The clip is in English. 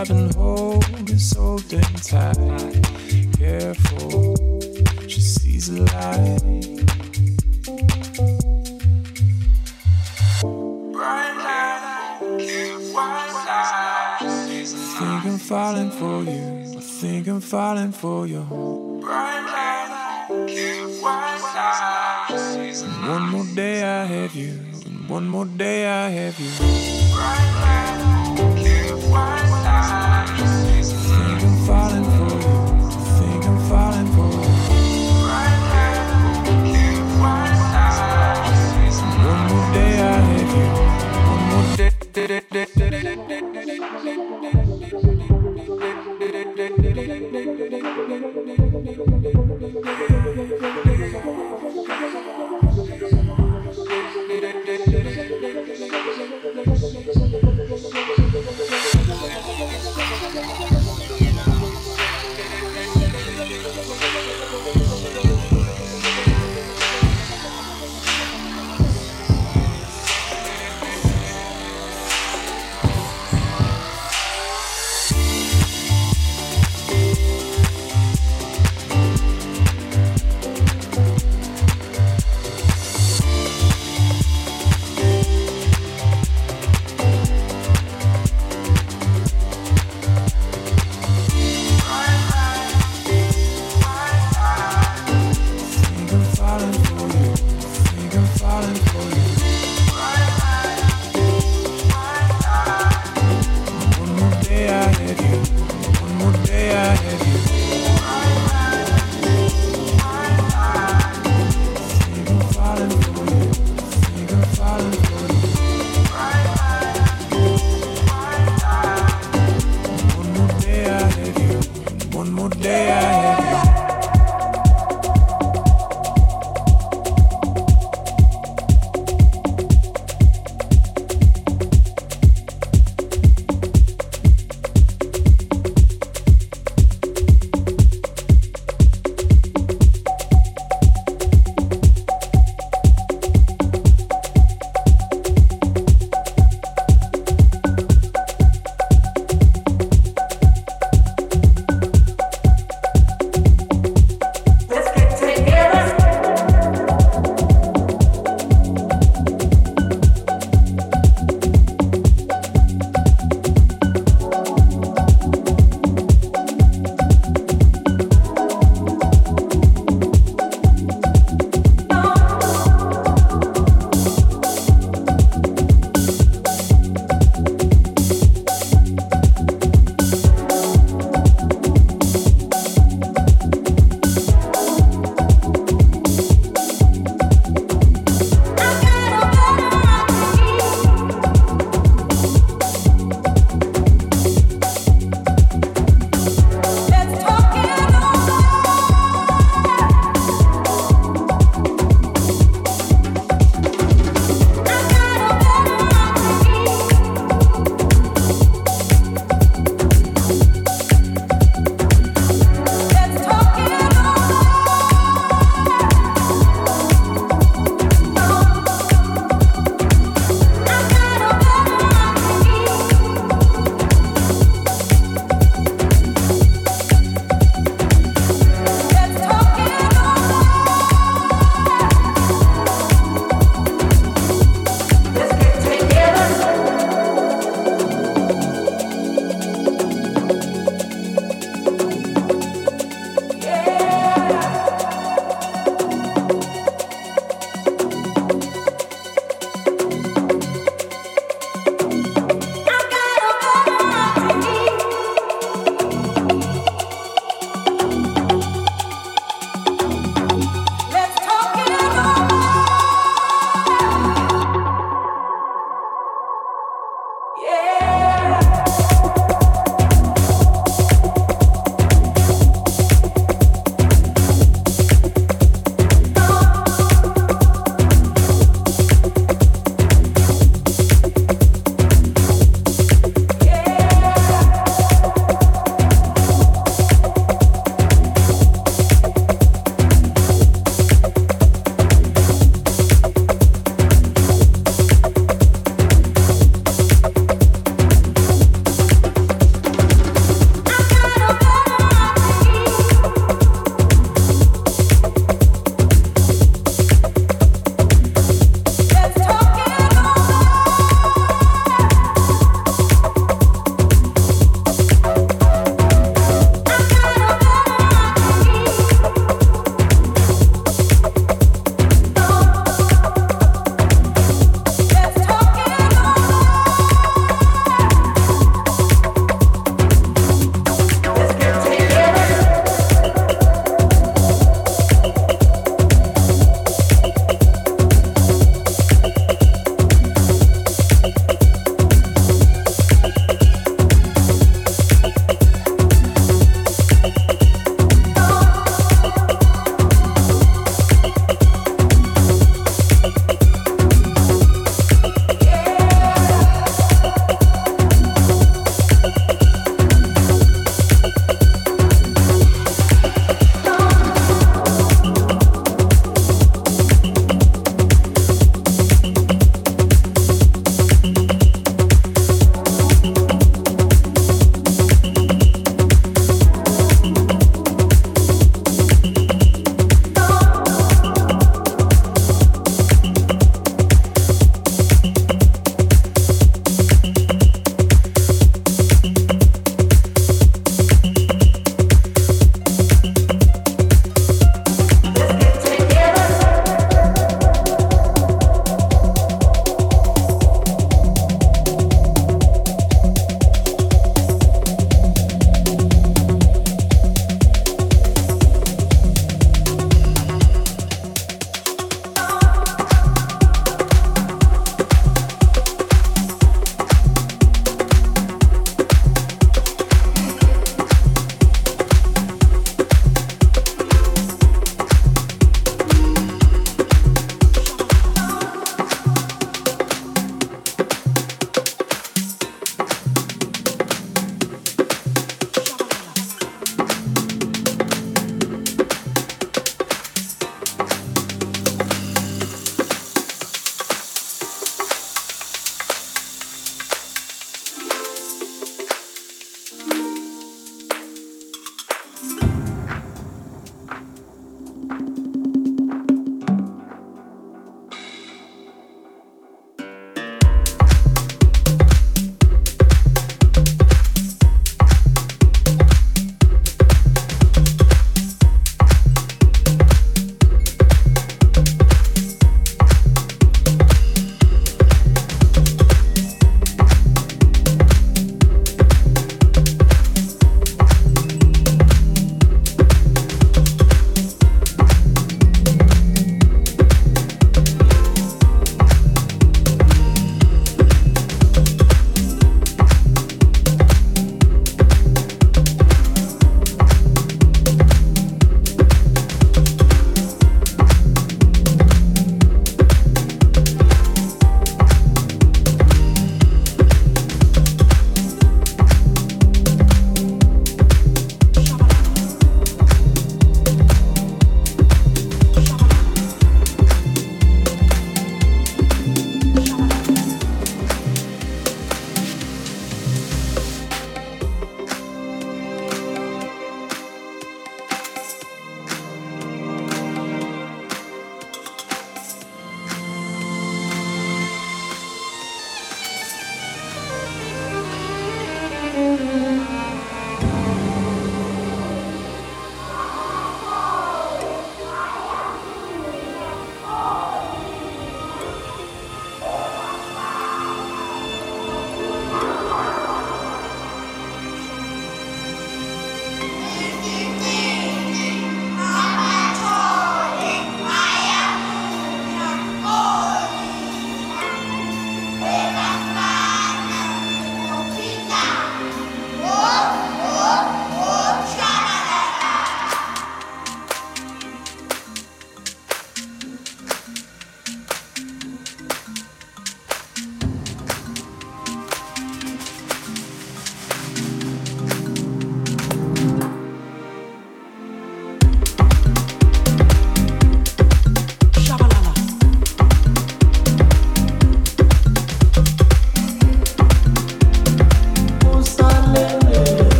I've been holding so damn tight. Careful, she sees a light. I think I'm falling for you. I think I'm falling for you. And one more day I have you. And one more day I have you falling for you.